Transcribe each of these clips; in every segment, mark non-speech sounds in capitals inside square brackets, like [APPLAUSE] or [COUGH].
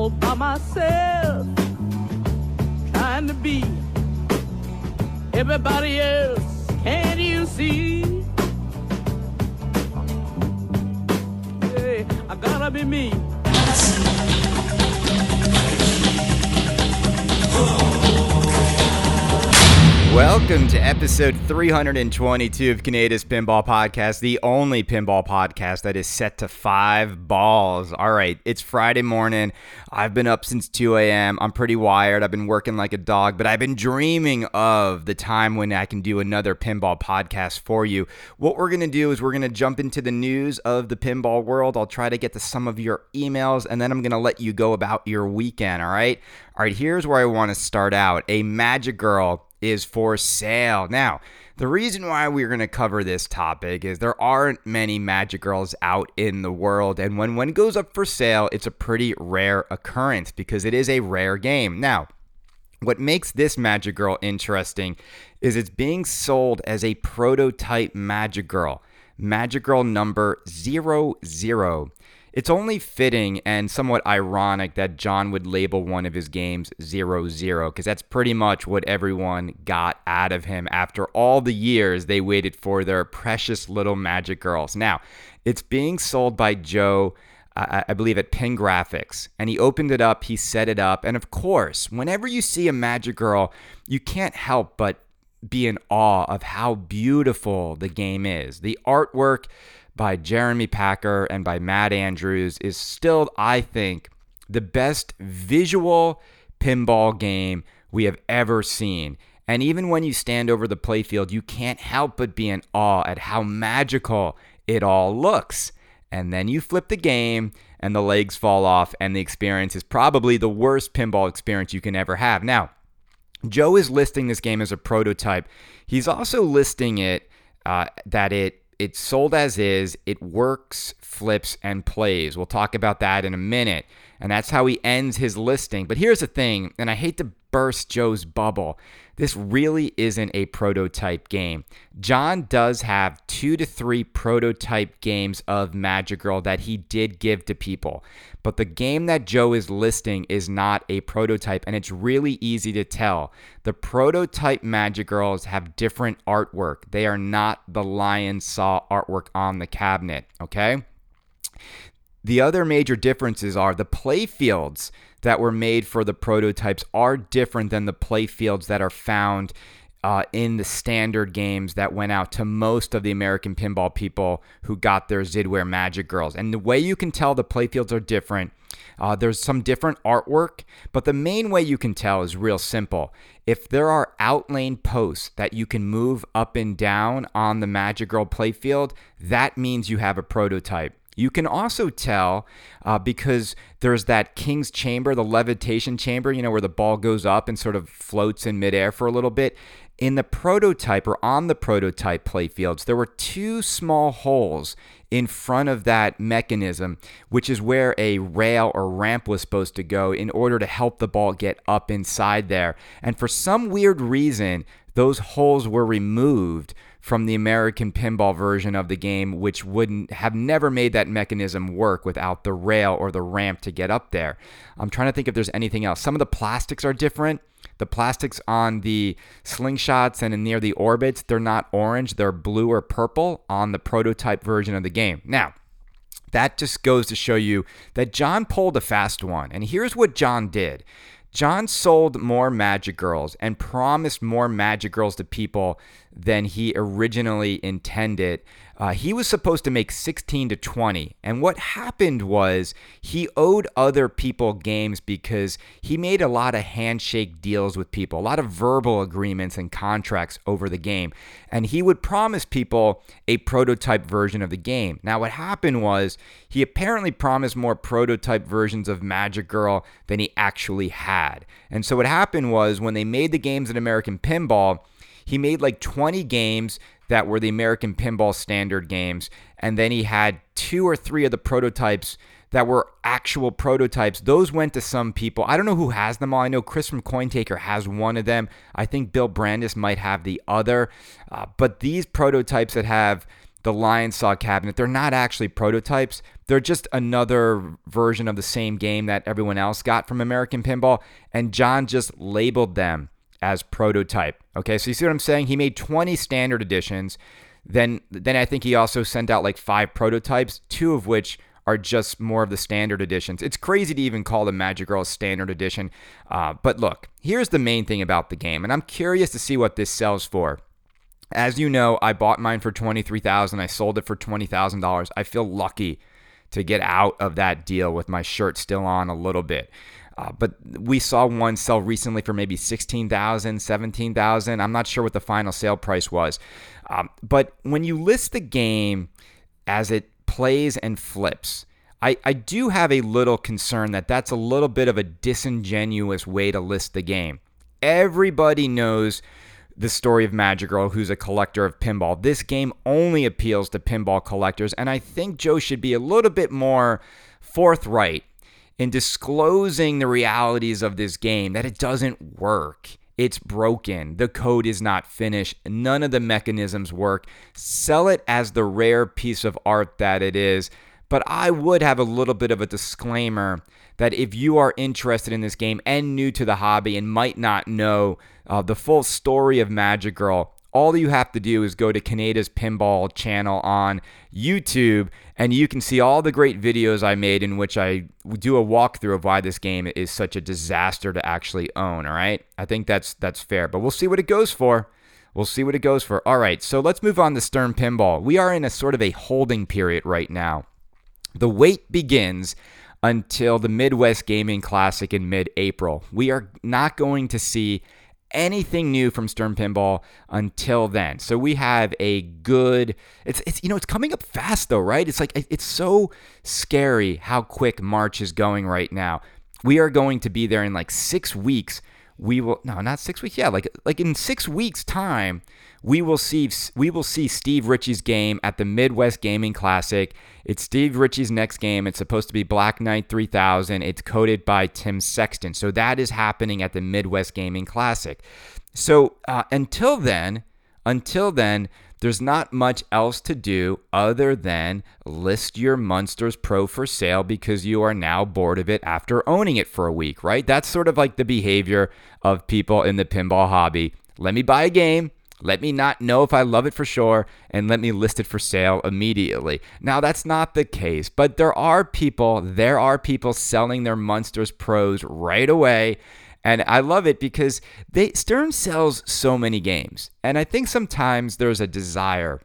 all by myself, trying to be everybody else. Can't you see? Hey, I gotta be me. Welcome to episode 322 of Kaneda's Pinball Podcast, the only pinball podcast that is set to five balls. All right, it's Friday morning. I've been up since 2 a.m. I'm pretty wired. I've been working like a dog, but I've been dreaming of the time when I can do another pinball podcast for you. What we're going to do is we're going to jump into the news of the pinball world. I'll try to get to some of your emails, and then I'm going to let you go about your weekend. All right. All right, here's where I want to start out. A Magic Girl is for sale. Now, the reason why we're going to cover this topic is there aren't many Magic Girls out in the world, and when one goes up for sale, it's a pretty rare occurrence because it is a rare game. Now, what makes this Magic Girl interesting is it's being sold as a prototype Magic Girl, Magic Girl number 00. It's only fitting and somewhat ironic that John would label one of his games 0 0, because that's pretty much what everyone got out of him after all the years they waited for their precious little magic girls. Now, it's being sold by Joe. I believe at Pin Graphics, and he opened it up, he set it up, and of course, whenever you see a Magic Girl, you can't help but be in awe of how beautiful the game is. The artwork, by Jeremy Packer and by Matt Andrews is still, I think, the best visual pinball game we have ever seen. And even when you stand over the playfield, you can't help but be in awe at how magical it all looks. And then you flip the game and the legs fall off, and the experience is probably the worst pinball experience you can ever have. Now, Joe is listing this game as a prototype. He's also listing it uh, that it it's sold as is. It works, flips, and plays. We'll talk about that in a minute. And that's how he ends his listing. But here's the thing, and I hate to burst Joe's bubble. This really isn't a prototype game. John does have two to three prototype games of Magic Girl that he did give to people. But the game that Joe is listing is not a prototype, and it's really easy to tell. The prototype Magic Girls have different artwork, they are not the Lion Saw artwork on the cabinet, okay? The other major differences are the play fields that were made for the prototypes are different than the play fields that are found uh, in the standard games that went out to most of the American pinball people who got their Zidware Magic Girls. And the way you can tell the playfields are different, uh, there's some different artwork, but the main way you can tell is real simple. If there are outlane posts that you can move up and down on the Magic Girl playfield, that means you have a prototype. You can also tell uh, because there's that king's chamber, the levitation chamber, you know, where the ball goes up and sort of floats in midair for a little bit. In the prototype or on the prototype playfields, there were two small holes in front of that mechanism, which is where a rail or ramp was supposed to go in order to help the ball get up inside there. And for some weird reason, those holes were removed from the American pinball version of the game, which wouldn't have never made that mechanism work without the rail or the ramp to get up there. I'm trying to think if there's anything else. Some of the plastics are different. The plastics on the slingshots and near the orbits, they're not orange, they're blue or purple on the prototype version of the game. Now, that just goes to show you that John pulled a fast one. And here's what John did John sold more Magic Girls and promised more Magic Girls to people than he originally intended. Uh, he was supposed to make 16 to 20. And what happened was he owed other people games because he made a lot of handshake deals with people, a lot of verbal agreements and contracts over the game. And he would promise people a prototype version of the game. Now, what happened was he apparently promised more prototype versions of Magic Girl than he actually had. And so what happened was when they made the games in American Pinball, he made like 20 games that were the American Pinball Standard games, and then he had two or three of the prototypes that were actual prototypes. Those went to some people. I don't know who has them all. I know Chris from Cointaker has one of them. I think Bill Brandis might have the other. Uh, but these prototypes that have the Lion Saw cabinet. They're not actually prototypes. They're just another version of the same game that everyone else got from American Pinball. And John just labeled them as prototype. Okay, so you see what I'm saying? He made 20 standard editions. Then, then I think he also sent out like five prototypes, two of which are just more of the standard editions. It's crazy to even call the Magic Girl standard edition. Uh, but look, here's the main thing about the game, and I'm curious to see what this sells for. As you know, I bought mine for twenty-three thousand. I sold it for twenty thousand dollars. I feel lucky to get out of that deal with my shirt still on a little bit. Uh, but we saw one sell recently for maybe 16,000, 17,000. I'm not sure what the final sale price was. Um, but when you list the game as it plays and flips, I, I do have a little concern that that's a little bit of a disingenuous way to list the game. Everybody knows the story of Magic Girl, who's a collector of pinball. This game only appeals to pinball collectors, and I think Joe should be a little bit more forthright in disclosing the realities of this game that it doesn't work. It's broken. The code is not finished. None of the mechanisms work. Sell it as the rare piece of art that it is. But I would have a little bit of a disclaimer that if you are interested in this game and new to the hobby and might not know uh, the full story of Magic Girl, all you have to do is go to Kaneda's Pinball channel on YouTube, and you can see all the great videos I made in which I do a walkthrough of why this game is such a disaster to actually own. All right, I think that's that's fair, but we'll see what it goes for. We'll see what it goes for. All right, so let's move on to Stern Pinball. We are in a sort of a holding period right now. The wait begins until the Midwest Gaming Classic in mid April. We are not going to see anything new from Stern Pinball until then. So we have a good it's it's you know it's coming up fast though, right? It's like it's so scary how quick March is going right now. We are going to be there in like 6 weeks. We will no, not 6 weeks. Yeah, like like in 6 weeks time we will see we will see Steve Ritchie's game at the Midwest Gaming Classic. It's Steve Ritchie's next game. It's supposed to be Black Knight 3000. It's coded by Tim Sexton. So that is happening at the Midwest Gaming Classic. So uh, until then, until then, there's not much else to do other than list your Munsters Pro for sale because you are now bored of it after owning it for a week, right? That's sort of like the behavior of people in the pinball hobby. Let me buy a game, let me not know if I love it for sure and let me list it for sale immediately. Now, that's not the case, but there are people, there are people selling their Munsters Pros right away. And I love it because they Stern sells so many games. And I think sometimes there's a desire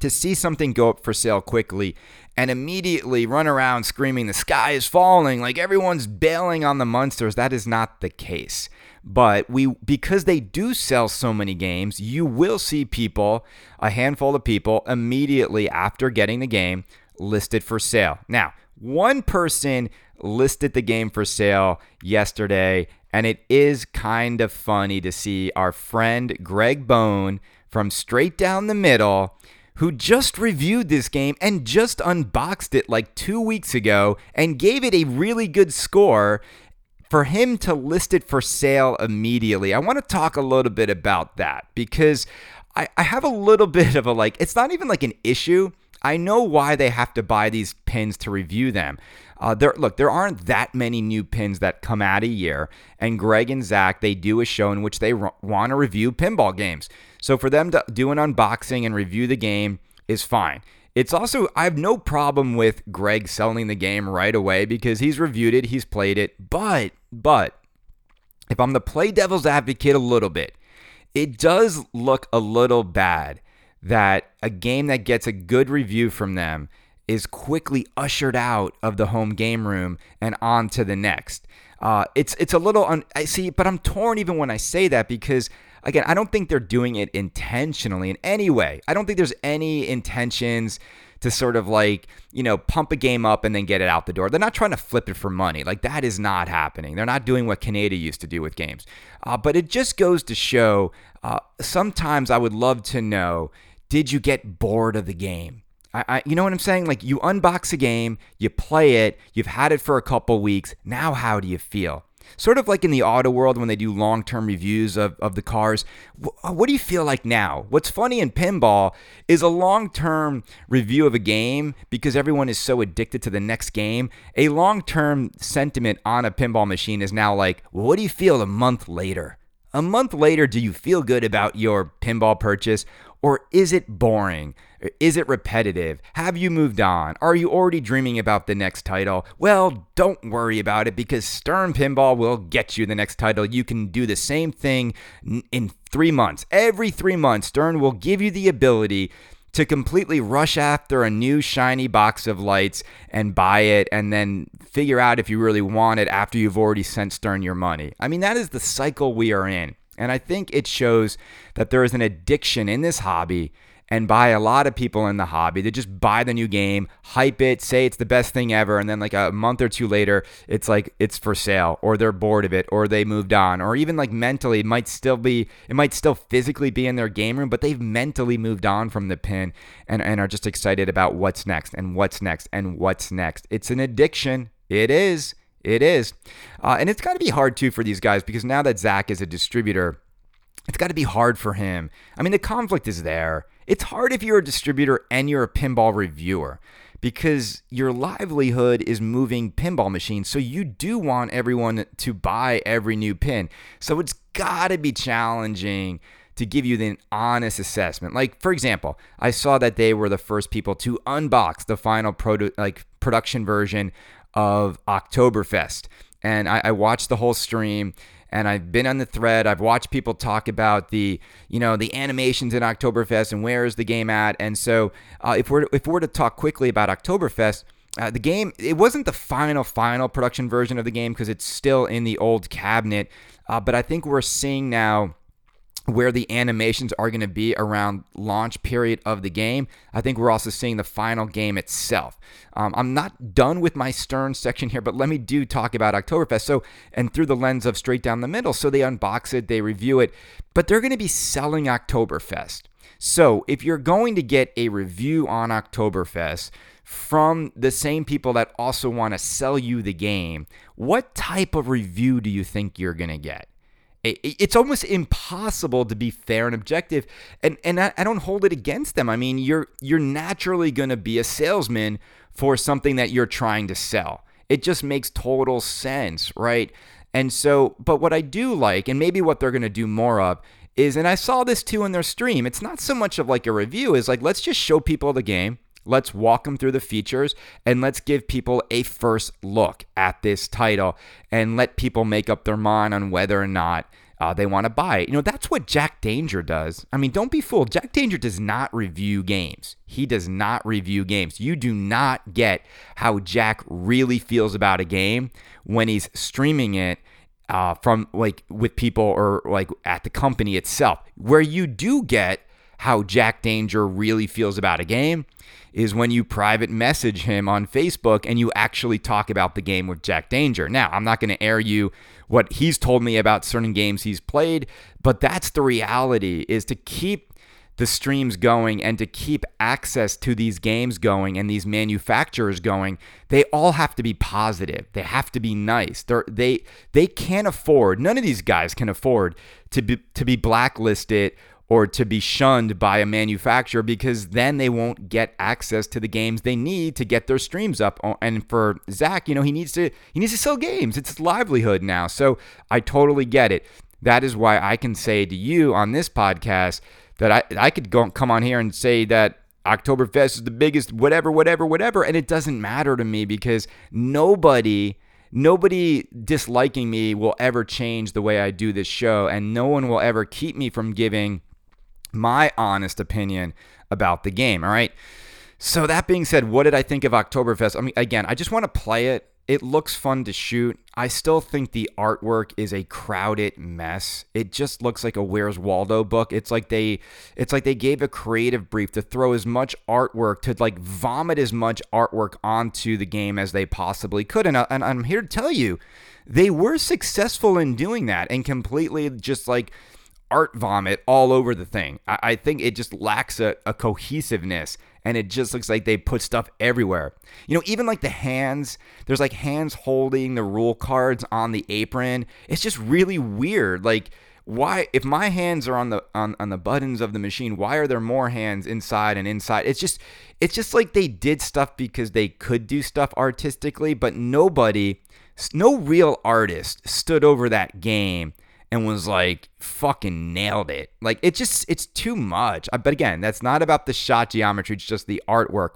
to see something go up for sale quickly and immediately run around screaming, the sky is falling, like everyone's bailing on the Munsters. That is not the case. But we because they do sell so many games, you will see people, a handful of people, immediately after getting the game listed for sale. Now, one person listed the game for sale yesterday, and it is kind of funny to see our friend Greg Bone from Straight Down the Middle who just reviewed this game and just unboxed it like two weeks ago and gave it a really good score for him to list it for sale immediately, I want to talk a little bit about that because I, I have a little [LAUGHS] bit of a like, it's not even like an issue. I know why they have to buy these pins to review them. Uh, there, look, there aren't that many new pins that come out a year, and Greg and Zach they do a show in which they r- want to review pinball games. So for them to do an unboxing and review the game is fine. It's also, I have no problem with Greg selling the game right away because he's reviewed it, he's played it. But, but, if I'm the play devil's advocate a little bit, it does look a little bad that a game that gets a good review from them is quickly ushered out of the home game room and on to the next. Uh, it's it's a little un- I see, but I'm torn even when I say that because again, I don't think they're doing it intentionally in any way. I don't think there's any intentions to sort of like, you know, pump a game up and then get it out the door. They're not trying to flip it for money. Like that is not happening. They're not doing what Kaneda used to do with games. Uh, but it just goes to show uh, sometimes I would love to know did you get bored of the game? I, I, you know what I'm saying? Like you unbox a game, you play it, you've had it for a couple weeks. Now, how do you feel? Sort of like in the auto world when they do long term reviews of, of the cars. What do you feel like now? What's funny in pinball is a long term review of a game because everyone is so addicted to the next game. A long term sentiment on a pinball machine is now like, what do you feel a month later? A month later, do you feel good about your pinball purchase or is it boring? Is it repetitive? Have you moved on? Are you already dreaming about the next title? Well, don't worry about it because Stern Pinball will get you the next title. You can do the same thing in three months. Every three months, Stern will give you the ability to completely rush after a new shiny box of lights and buy it and then figure out if you really want it after you've already sent Stern your money. I mean, that is the cycle we are in. And I think it shows that there is an addiction in this hobby and by a lot of people in the hobby that just buy the new game, hype it, say it's the best thing ever, and then like a month or two later, it's like it's for sale, or they're bored of it, or they moved on, or even like mentally, it might still be, it might still physically be in their game room, but they've mentally moved on from the pin and, and are just excited about what's next and what's next and what's next. It's an addiction. It is. It is. Uh, and it's got to be hard too for these guys because now that Zach is a distributor, it's got to be hard for him. I mean, the conflict is there. It's hard if you're a distributor and you're a pinball reviewer because your livelihood is moving pinball machines. So you do want everyone to buy every new pin. So it's got to be challenging to give you the honest assessment. Like for example, I saw that they were the first people to unbox the final proto- like production version of Oktoberfest. And I, I watched the whole stream and I've been on the thread. I've watched people talk about the, you know, the animations in Oktoberfest and where is the game at. And so, uh, if we're if we're to talk quickly about Oktoberfest, uh, the game it wasn't the final final production version of the game because it's still in the old cabinet. Uh, but I think we're seeing now where the animations are going to be around launch period of the game. I think we're also seeing the final game itself. Um, I'm not done with my Stern section here, but let me do talk about Oktoberfest. So, and through the lens of straight down the middle. So they unbox it, they review it, but they're going to be selling Oktoberfest. So if you're going to get a review on Oktoberfest, from the same people that also want to sell you the game, what type of review do you think you're going to get? It's almost impossible to be fair and objective and and I, I don't hold it against them. I mean you're you're naturally going to be a salesman for something that you're trying to sell. It just makes total sense right? And so but what i do like and maybe what they're going to do more of is and i saw this too in their stream it's not so much of like a review is like let's just show people the game Let's walk them through the features and let's give people a first look at this title and let people make up their mind on whether or not uh, they want to buy it. You know, that's what Jack Danger does. I mean, don't be fooled. Jack Danger does not review games. He does not review games. You do not get how Jack really feels about a game when he's streaming it uh, from like with people or like at the company itself. Where you do get how Jack Danger really feels about a game is when you private message him on Facebook and you actually talk about the game with Jack Danger. Now, I'm not going to air you what he's told me about certain games he's played, but that's the reality is to keep the streams going and to keep access to these games going and these manufacturers going they all have to be positive they have to be nice They're, they they can't afford none of these guys can afford to be to be blacklisted or to be shunned by a manufacturer because then they won't get access to the games they need to get their streams up. Oh, and for Zach, you know, he needs to he needs to sell games. It's his livelihood now. So I totally get it. That is why I can say to you on this podcast that I I could go come on here and say that Oktoberfest is the biggest whatever whatever whatever and it doesn't matter to me because nobody nobody disliking me will ever change the way I do this show, and no one will ever keep me from giving my honest opinion about the game. All right. So that being said, what did I think of Oktoberfest? I mean, again, I just want to play it. It looks fun to shoot. I still think the artwork is a crowded mess. It just looks like a Where's Waldo book. It's like they it's like they gave a creative brief to throw as much artwork to like vomit as much artwork onto the game as they possibly could. And, I, and I'm here to tell you, they were successful in doing that and completely just like art vomit all over the thing. I, I think it just lacks a, a cohesiveness and it just looks like they put stuff everywhere. You know, even like the hands, there's like hands holding the rule cards on the apron. It's just really weird. Like, why if my hands are on the on, on the buttons of the machine why are there more hands inside and inside it's just it's just like they did stuff because they could do stuff artistically but nobody no real artist stood over that game and was like fucking nailed it. Like it just it's too much. But again, that's not about the shot geometry, it's just the artwork.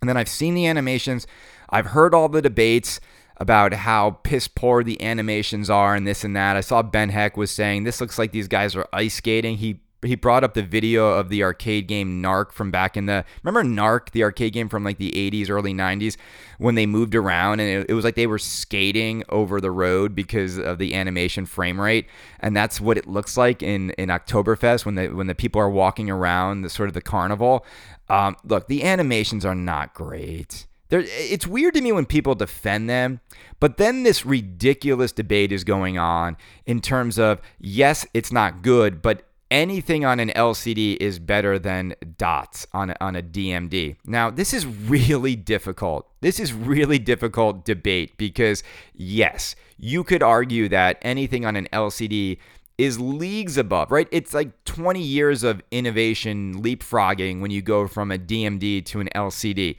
And then I've seen the animations, I've heard all the debates about how piss poor the animations are and this and that. I saw Ben Heck was saying this looks like these guys are ice skating. He he brought up the video of the arcade game Narc from back in the remember Narc the arcade game from like the 80s early 90s when they moved around and it, it, was like they were skating over the road because of the animation frame rate. And that's what it looks like in in Oktoberfest when the when the people are walking around the sort of the carnival. Um, look the animations are not great. It's weird to me when people defend them, but then this ridiculous debate is going on in terms of yes, it's not good, but anything on an LCD is better than dots on a, on a DMD. Now, this is really difficult. This is really difficult debate because yes, you could argue that anything on an LCD is leagues above, right? It's like 20 years of innovation leapfrogging when you go from a DMD to an LCD.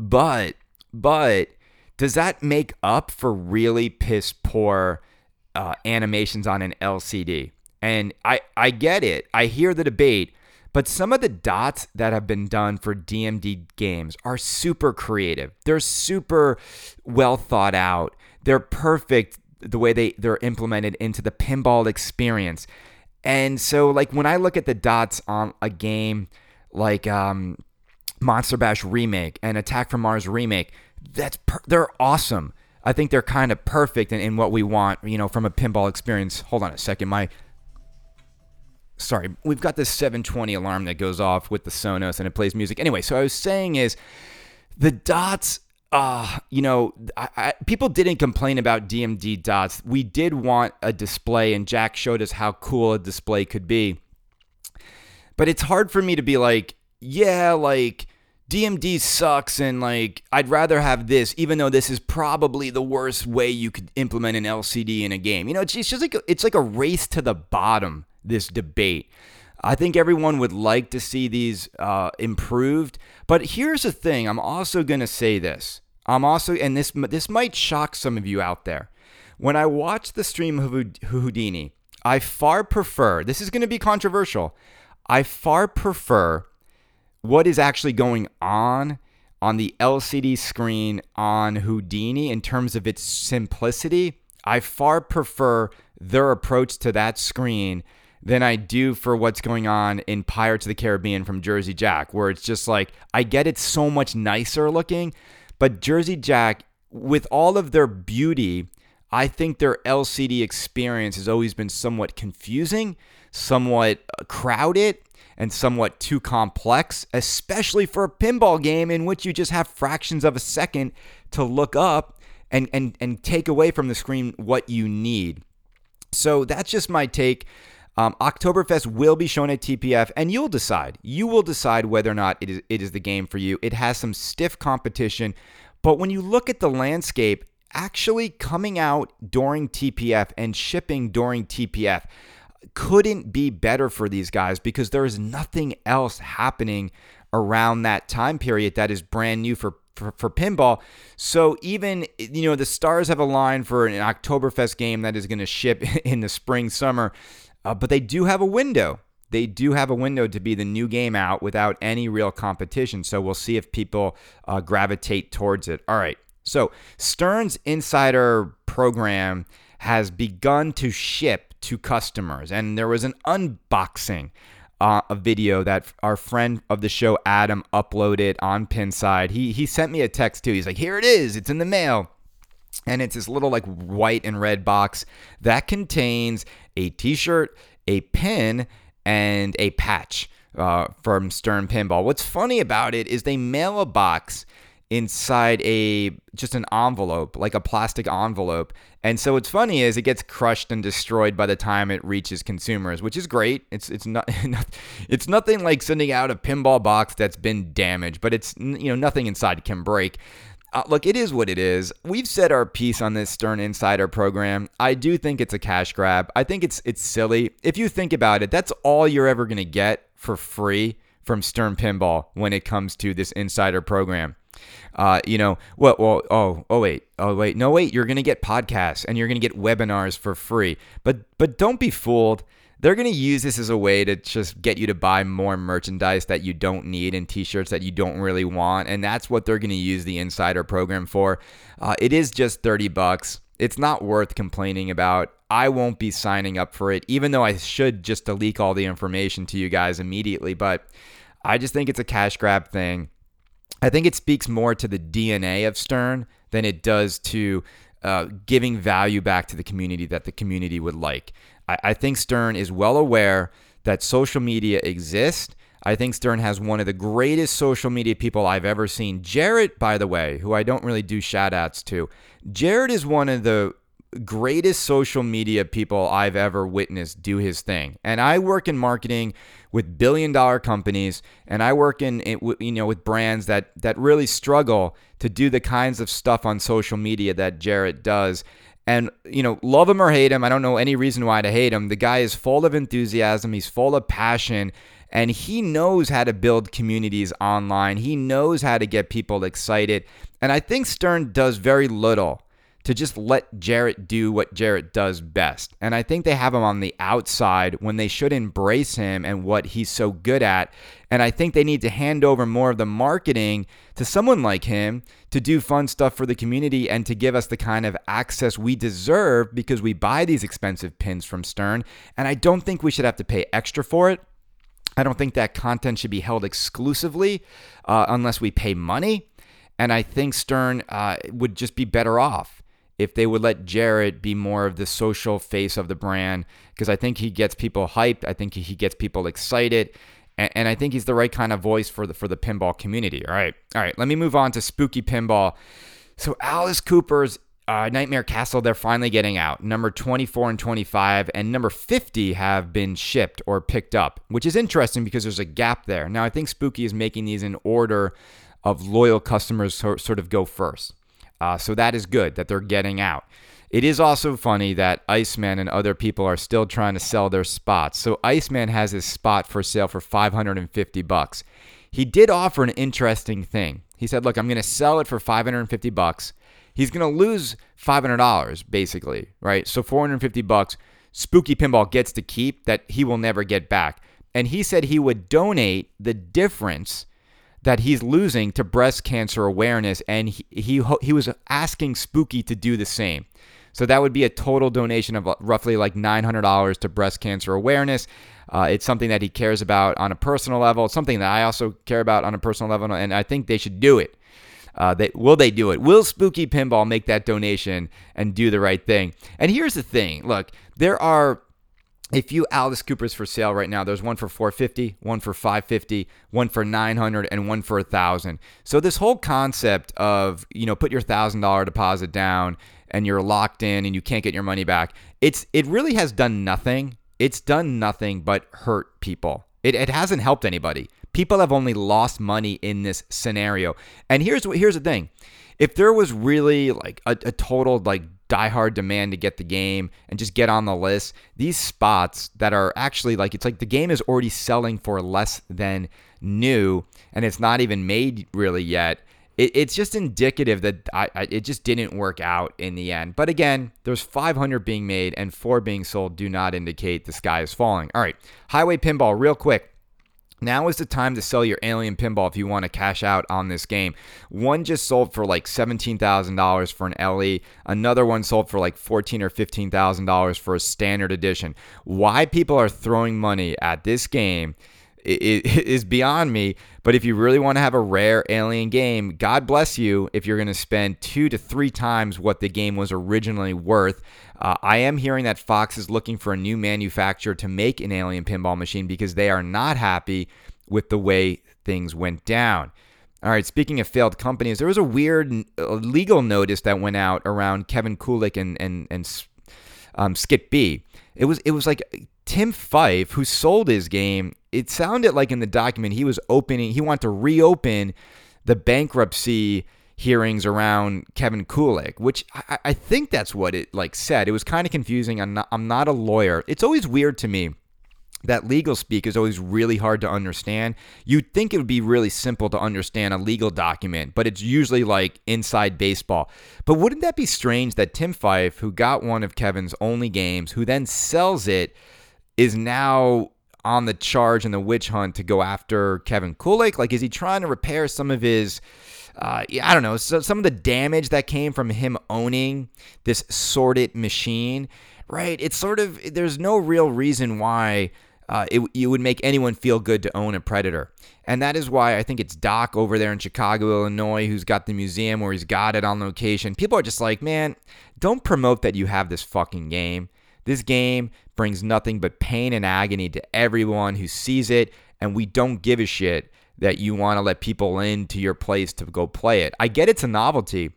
But but does that make up for really piss poor uh, animations on an LCD? And I, I get it. I hear the debate, but some of the dots that have been done for DMD games are super creative. They're super well thought out. They're perfect the way they, they're implemented into the pinball experience. And so, like, when I look at the dots on a game like um, Monster Bash Remake and Attack from Mars Remake, that's per- they're awesome. I think they're kind of perfect in, in what we want, you know, from a pinball experience. Hold on a second. My sorry, we've got this 720 alarm that goes off with the Sonos and it plays music. Anyway, so I was saying is the dots. Uh, you know, I, I, people didn't complain about DMD dots. We did want a display, and Jack showed us how cool a display could be. But it's hard for me to be like, yeah, like DMD sucks, and like I'd rather have this, even though this is probably the worst way you could implement an LCD in a game. You know, it's, it's just like a, it's like a race to the bottom this debate. I think everyone would like to see these uh, improved. But here's the thing I'm also going to say this. I'm also, and this, this might shock some of you out there. When I watch the stream of Houdini, I far prefer, this is going to be controversial, I far prefer what is actually going on on the LCD screen on Houdini in terms of its simplicity. I far prefer their approach to that screen than I do for what's going on in Pirates of the Caribbean from Jersey Jack, where it's just like, I get it's so much nicer looking, but Jersey Jack, with all of their beauty, I think their LCD experience has always been somewhat confusing, somewhat uh, crowded, and somewhat too complex, especially for a pinball game in which you just have fractions of a second to look up and, and, and take away from the screen what you need. So that's just my take. Um, Oktoberfest will be shown at TPF, and you'll decide. You will decide whether or not it is it is the game for you. It has some stiff competition, but when you look at the landscape, actually coming out during TPF and shipping during TPF couldn't be better for these guys because there is nothing else happening around that time period that is brand new for for, for, pinball. So even you know the stars have aligned for an Oktoberfest game that is going to ship [LAUGHS] in the spring summer. Uh, but they do have a window. They do have a window to be the new game out without any real competition. So we'll see if people uh, gravitate towards it. All right. So Stern's Insider program has begun to ship to customers, and there was an unboxing. Uh, a video that our friend of the show Adam uploaded on Pinside. He he sent me a text too. He's like, "Here it is. It's in the mail." and it's this little like white and red box that contains a t-shirt a pin and a patch uh, from stern pinball what's funny about it is they mail a box inside a just an envelope, like a plastic envelope. And so what's funny is it gets crushed and destroyed by the time it reaches consumers, which is great. It's it's not [LAUGHS] it's nothing like sending out a pinball box that's been damaged, but it's you know nothing inside can break. Uh, look, it is what it is. We've said our piece on this Stern Insider program. I do think it's a cash grab. I think it's it's silly. If you think about it, that's all you're ever going to get for free from Stern Pinball when it comes to this insider program. Uh, you know, well, well, oh, oh, wait, oh, wait, no, wait, you're gonna get podcasts and you're gonna get webinars for free, but but don't be fooled. They're gonna use this as a way to just get you to buy more merchandise that you don't need and T-shirts that you don't really want, and that's what they're gonna use the insider program for. Uh, it is just thirty bucks. It's not worth complaining about. I won't be signing up for it, even though I should just to leak all the information to you guys immediately. But I just think it's a cash grab thing. I think it speaks more to the DNA of Stern than it does to uh, giving value back to the community that the community would like. I, I think Stern is well aware that social media exists. I think Stern has one of the greatest social media people I've ever seen. Jarrett, by the way, who I don't really do shout outs to, Jarrett is one of the greatest social media people I've ever witnessed do his thing. And I work in marketing with billion dollar companies and I work in you know with brands that that really struggle to do the kinds of stuff on social media that Jarrett does. And you know, love him or hate him, I don't know any reason why to hate him. The guy is full of enthusiasm, he's full of passion, and he knows how to build communities online. He knows how to get people excited. And I think Stern does very little to just let Jarrett do what Jarrett does best. And I think they have him on the outside when they should embrace him and what he's so good at. And I think they need to hand over more of the marketing to someone like him to do fun stuff for the community and to give us the kind of access we deserve because we buy these expensive pins from Stern. And I don't think we should have to pay extra for it. I don't think that content should be held exclusively uh, unless we pay money. And I think Stern uh, would just be better off if they would let Jarrett be more of the social face of the brand because I think he gets people hyped. I think he gets people excited. And, and I think he's the right kind of voice for the for the pinball community. All right. All right. Let me move on to spooky pinball. So Alice Cooper's uh, Nightmare Castle, they're finally getting out. Number 24 and 25 and number 50 have been shipped or picked up, which is interesting because there's a gap there. Now, I think Spooky is making these in order of loyal customers sort of go first. Uh, so that is good that they're getting out. It is also funny that Iceman and other people are still trying to sell their spots. So Iceman has his spot for sale for 550 bucks. He did offer an interesting thing. He said, "Look, I'm going to sell it for 550 bucks. He's going to lose $500 basically, right? So 450 bucks Spooky Pinball gets to keep that he will never get back. And he said he would donate the difference that he's losing to breast cancer awareness, and he, he, he was asking Spooky to do the same. So that would be a total donation of roughly like $900 to breast cancer awareness. Uh, it's something that he cares about on a personal level. It's something that I also care about on a personal level, and I think they should do it. Uh, they, will they do it? Will Spooky Pinball make that donation and do the right thing? And here's the thing: look, there are a few Alice Coopers for sale right now. There's one for 450, one for 550, one for 900, and one for a thousand. So this whole concept of you know put your thousand dollar deposit down and you're locked in and you can't get your money back. It's it really has done nothing. It's done nothing but hurt people. It, it hasn't helped anybody. People have only lost money in this scenario. And here's what here's the thing. If there was really like a, a total like diehard demand to get the game and just get on the list. These spots that are actually like it's like the game is already selling for less than new and it's not even made really yet. It, it's just indicative that I, I, it just didn't work out in the end. But again, there's 500 being made and four being sold do not indicate the sky is falling. All right, Highway Pinball, real quick. Now is the time to sell your Alien Pinball if you want to cash out on this game. One just sold for like $17,000 for an LE. Another one sold for like $14 or $15,000 for a standard edition. Why people are throwing money at this game [LAUGHS] is beyond me. But if you really want to have a rare alien game, God bless you if you're going to spend two to three times what the game was originally worth. Uh, I am hearing that Fox is looking for a new manufacturer to make an alien pinball machine because they are not happy with the way things went down. All right, speaking of failed companies, there was a weird legal notice that went out around Kevin Kulik and and and um, Skit-B. It was it was like Tim Fife who sold his game. It sounded like in the document he was opening he wanted to reopen the bankruptcy hearings around Kevin Kulik, which I, I think that's what it like said. It was kind of confusing. I'm not, I'm not a lawyer. It's always weird to me that legal speak is always really hard to understand. You'd think it would be really simple to understand a legal document, but it's usually like inside baseball. But wouldn't that be strange that Tim Fife, who got one of Kevin's only games, who then sells it, is now on the charge and the witch hunt to go after Kevin Kulik? Like, is he trying to repair some of his. Uh, I don't know, so some of the damage that came from him owning this sordid machine, right? It's sort of, there's no real reason why uh, it, it would make anyone feel good to own a predator. And that is why I think it's Doc over there in Chicago, Illinois, who's got the museum where he's got it on location. People are just like, man, don't promote that you have this fucking game. This game brings nothing but pain and agony to everyone who sees it, and we don't give a shit that you want to let people into your place to go play it. I get it's a novelty.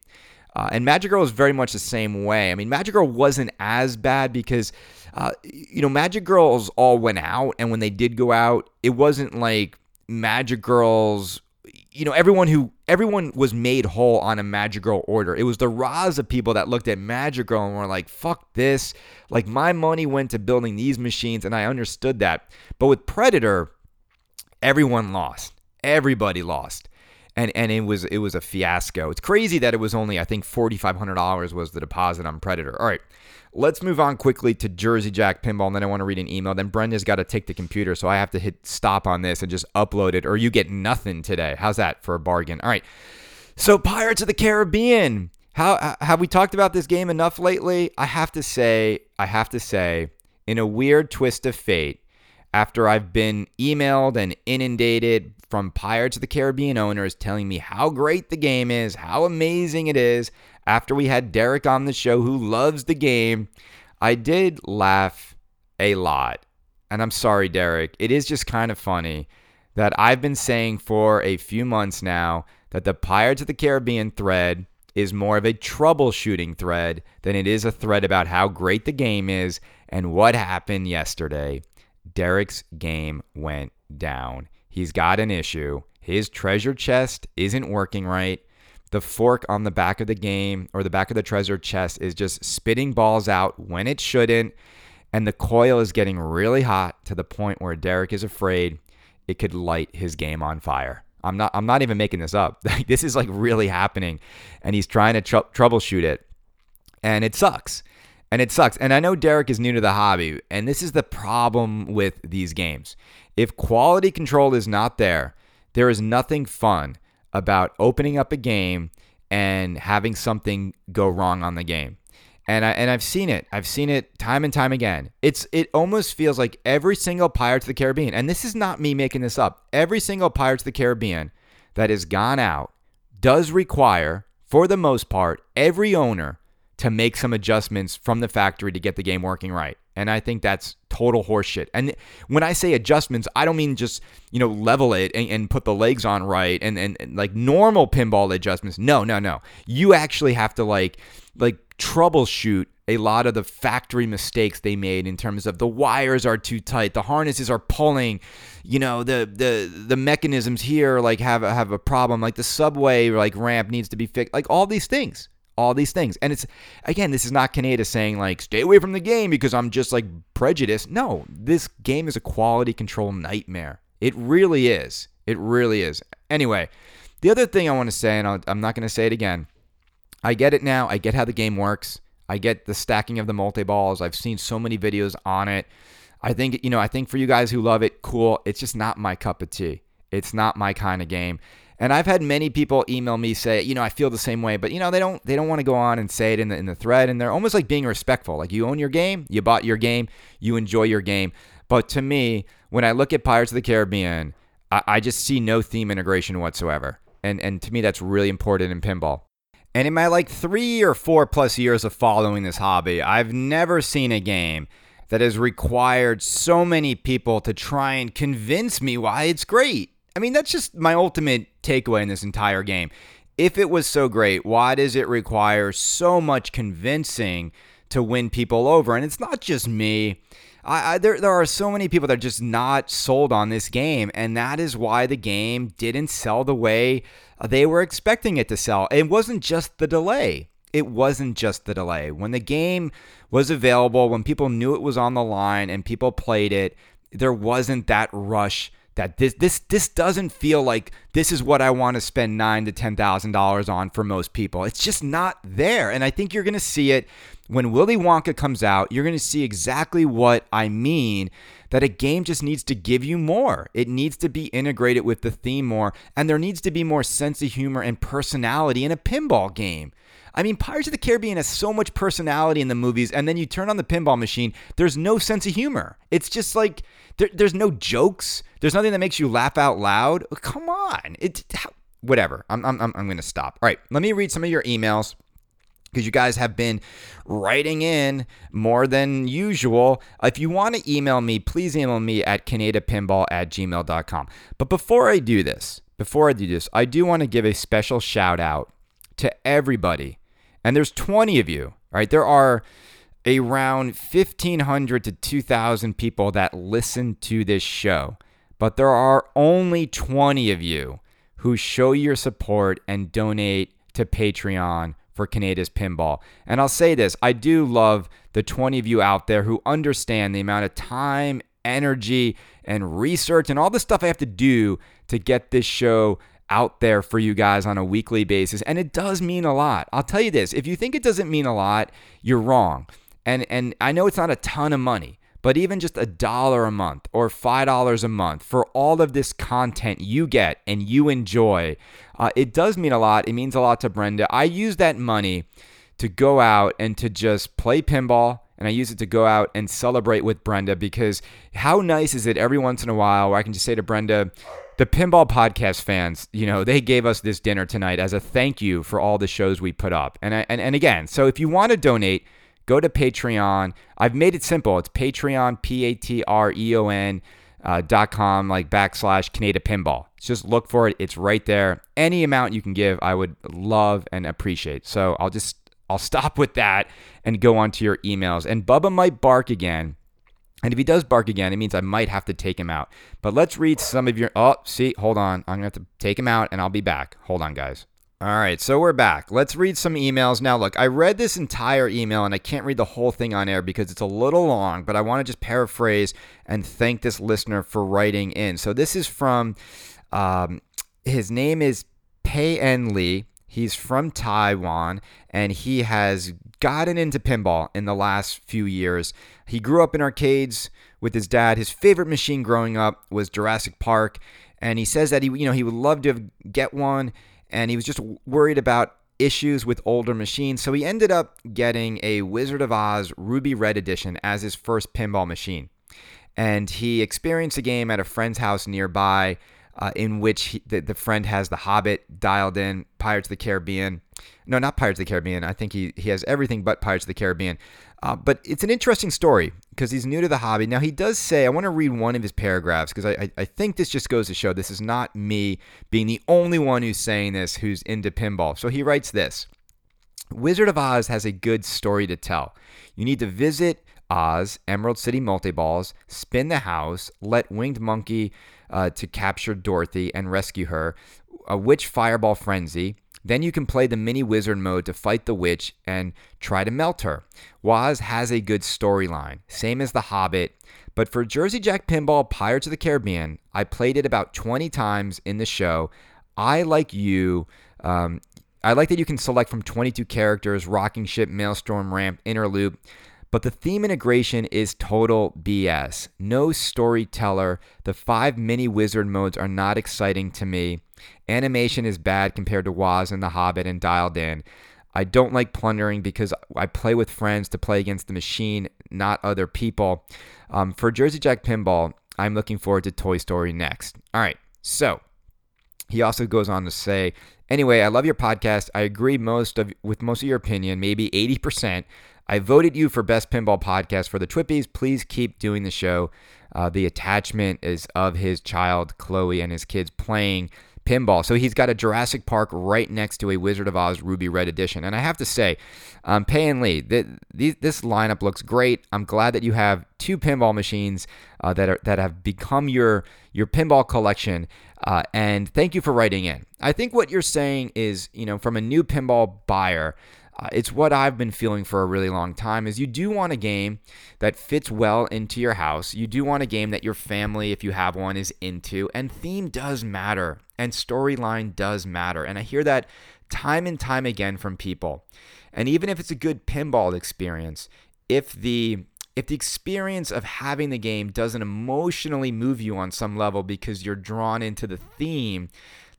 Uh, and Magic Girl is very much the same way. I mean, Magic Girl wasn't as bad because uh, you know, Magic Girls all went out, and when they did go out, it wasn't like Magic Girls. You know, everyone who everyone was made whole on a Magic order. It was the of people that looked at Magic and were like, "Fuck this!" Like my money went to building these machines, and I understood that. But with Predator, everyone lost. Everybody lost and and it was it was a fiasco. It's crazy that it was only I think forty five hundred dollars was the deposit on Predator. All right, Let's move on quickly to Jersey Jack Pinball, and then I want to read an email. Then Brenda's got to take the computer, so I have to hit stop on this and just upload it, or you get nothing today. How's that for a bargain? All right. So Pirates of the Caribbean. How have we talked about this game enough lately? I have to say, I have to say, in a weird twist of fate, after I've been emailed and inundated from Pirates of the Caribbean owners telling me how great the game is, how amazing it is, after we had Derek on the show who loves the game, I did laugh a lot. And I'm sorry, Derek. It is just kind of funny that I've been saying for a few months now that the Pirates of the Caribbean thread is more of a troubleshooting thread than it is a thread about how great the game is and what happened yesterday. Derek's game went down. He's got an issue. His treasure chest isn't working right. The fork on the back of the game or the back of the treasure chest is just spitting balls out when it shouldn't. And the coil is getting really hot to the point where Derek is afraid it could light his game on fire. I'm not I'm not even making this up. [LAUGHS] this is like really happening and he's trying to tr- troubleshoot it. And it sucks. And it sucks. And I know Derek is new to the hobby, and this is the problem with these games. If quality control is not there, there is nothing fun about opening up a game and having something go wrong on the game. And I and I've seen it. I've seen it time and time again. It's it almost feels like every single Pirates of the Caribbean, and this is not me making this up. Every single Pirates of the Caribbean that has gone out does require, for the most part, every owner to make some adjustments from the factory to get the game working right. And I think that's total horseshit. And when I say adjustments, I don't mean just, you know, level it and, and put the legs on right and, and, and like normal pinball adjustments. No, no, no. You actually have to like like troubleshoot a lot of the factory mistakes they made in terms of the wires are too tight, the harnesses are pulling, you know, the the the mechanisms here like have a, have a problem, like the subway like ramp needs to be fixed, like all these things all these things. And it's again, this is not Kaneda saying like stay away from the game because I'm just like prejudiced. No, this game is a quality control nightmare. It really is. It really is. Anyway, the other thing I want to say, and i am not going to say it again. I get it now. I get how the game works. I get the stacking of the multi balls. I've seen so many videos on it. I think you know. I think for you guys who love it, cool. It's just not my cup of tea. It's not my kind of game. And I've had many people email me say, you know, I feel the same way, but you know, they don't they don't want to go on and say it in the in the thread, and they're almost like being respectful. Like you own your game, you bought your game, you enjoy your game. But to me, when I look at Pirates of the Caribbean, I, I just see no theme integration whatsoever. And and to me, that's really important in pinball. And in my like three or four plus years of following this hobby, I've never seen a game that has required so many people to try and convince me why it's great. I mean, that's just my ultimate takeaway in this entire game. If it was so great, why does it require so much convincing to win people over? And it's not just me. I, I, there, there are so many people that are just not sold on this game, and that is why the game didn't sell the way they were expecting it to sell. It wasn't just the delay. It wasn't just the delay. When the game was available, when people knew it was on the line and people played it, there wasn't that rush that this this this doesn't feel like this is what I want to spend nine to ten thousand dollars on for most people. It's just not there, and I think you're going to see it when Willy Wonka comes out. You're going to see exactly what I mean. That a game just needs to give you more. It needs to be integrated with the theme more, and there needs to be more sense of humor and personality in a pinball game. I mean, Pirates of the Caribbean has so much personality in the movies, and then you turn on the pinball machine, there's no sense of humor. It's just like there, there's no jokes. There's nothing that makes you laugh out loud. Come on. It whatever. I'm I'm I'm going to stop. All right. Let me read some of your emails because you guys have been writing in more than usual. If you want to email me, please email me at kanedapinball at gmail.com. But before I do this, before I do this, I do want to give a special shout out to everybody. And there's 20 of you, right? There are around 1,500 to 2,000 people that listen to this show, but there are only 20 of you who show your support and donate to Patreon for Kaneda's Pinball. And I'll say this I do love the 20 of you out there who understand the amount of time, energy, and research and all the stuff I have to do to get this show out there for you guys on a weekly basis. And it does mean a lot. I'll tell you this if you think it doesn't mean a lot, you're wrong. And and I know it's not a ton of money, but even just a dollar a month or five dollars a month for all of this content you get and you enjoy, uh, it does mean a lot. It means a lot to Brenda. I use that money to go out and to just play pinball. And I use it to go out and celebrate with Brenda because how nice is it every once in a while where I can just say to Brenda, the Pinball Podcast fans, you know, they gave us this dinner tonight as a thank you for all the shows we put up. And, I, and, and again, so if you want to donate, go to Patreon. I've made it simple. It's Patreon, P A T R E O N. Uh, dot com like backslash Kaneda Pinball. Just look for it. It's right there. Any amount you can give, I would love and appreciate. So I'll just I'll [LAUGHS] stop with that and go on to your emails. And Bubba might bark again. And if he does bark again, it means I might have to take him out. But let's read some of your. Oh, see, hold on. I'm going to have to take him out and I'll be back. Hold on, guys. All right, so we're back. Let's read some emails. Now, look, I read this entire email and I can't read the whole thing on air because it's a little long, but I want to just paraphrase and thank this listener for writing in. So, this is from, um, his name is Pei En Lee. He's from Taiwan and he has gotten into pinball in the last few years. He grew up in arcades with his dad. His favorite machine growing up was Jurassic Park, and he says that he, you know, he would love to get one and he was just worried about issues with older machines. So he ended up getting a Wizard of Oz Ruby Red Edition as his first pinball machine. And he experienced a game at a friend's house nearby uh, in which he, the, the friend has The Hobbit dialed in, Pirates of the Caribbean. No, not Pirates of the Caribbean. I think he, he has everything but Pirates of the Caribbean. Uh, but it's an interesting story because he's new to the hobby. Now, he does say, I want to read one of his paragraphs because I, I, I, think this just goes to show this is not me being the only one who's saying this who's into pinball. So he writes this Wizard of Oz has a good story to tell. You need to visit Oz, Emerald City Multiballs, spin the house, let Winged Monkey uh, to capture Dorothy and rescue her, a witch fireball frenzy, then you can play the mini wizard mode to fight the witch and try to melt her. Woz has a good storyline, same as The Hobbit, but for Jersey Jack Pinball Pirates of the Caribbean, I played it about 20 times in the show. I like you. Um, I like that you can select from 22 characters, rocking ship, maelstrom, ramp, interloop. But the theme integration is total BS. No storyteller. The five mini wizard modes are not exciting to me. Animation is bad compared to Woz and The Hobbit and Dialed In. I don't like plundering because I play with friends to play against the machine, not other people. Um, for Jersey Jack Pinball, I'm looking forward to Toy Story next. All right, so he also goes on to say, anyway, I love your podcast. I agree most of with most of your opinion, maybe 80%. I voted you for best pinball podcast for the Twippies. Please keep doing the show. Uh, the attachment is of his child, Chloe, and his kids playing pinball. So he's got a Jurassic Park right next to a Wizard of Oz Ruby Red Edition. And I have to say, um, Pei En Lee, th- th- this lineup looks great. I'm glad that you have two pinball machines uh, that are that have become your your pinball collection. Uh, and thank you for writing in. I think what you're saying is, you know, from a new pinball buyer. Uh, it's what I've been feeling for a really long time is you do want a game that fits well into your house. You do want a game that your family, if you have one, is into. And theme does matter and storyline does matter. And I hear that time and time again from people. And even if it's a good pinball experience, if the if the experience of having the game doesn't emotionally move you on some level because you're drawn into the theme,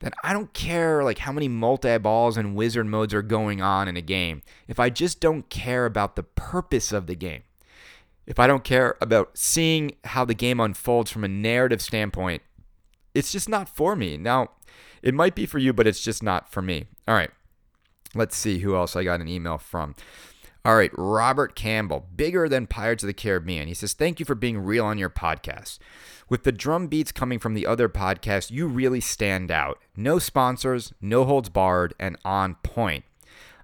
then I don't care like how many multi-balls and wizard modes are going on in a game. If I just don't care about the purpose of the game, if I don't care about seeing how the game unfolds from a narrative standpoint, it's just not for me. Now, it might be for you, but it's just not for me. All right. Let's see who else I got an email from. All right, Robert Campbell, bigger than Pirates of the Caribbean. He says, Thank you for being real on your podcast. With the drum beats coming from the other podcasts, you really stand out. No sponsors, no holds barred, and on point.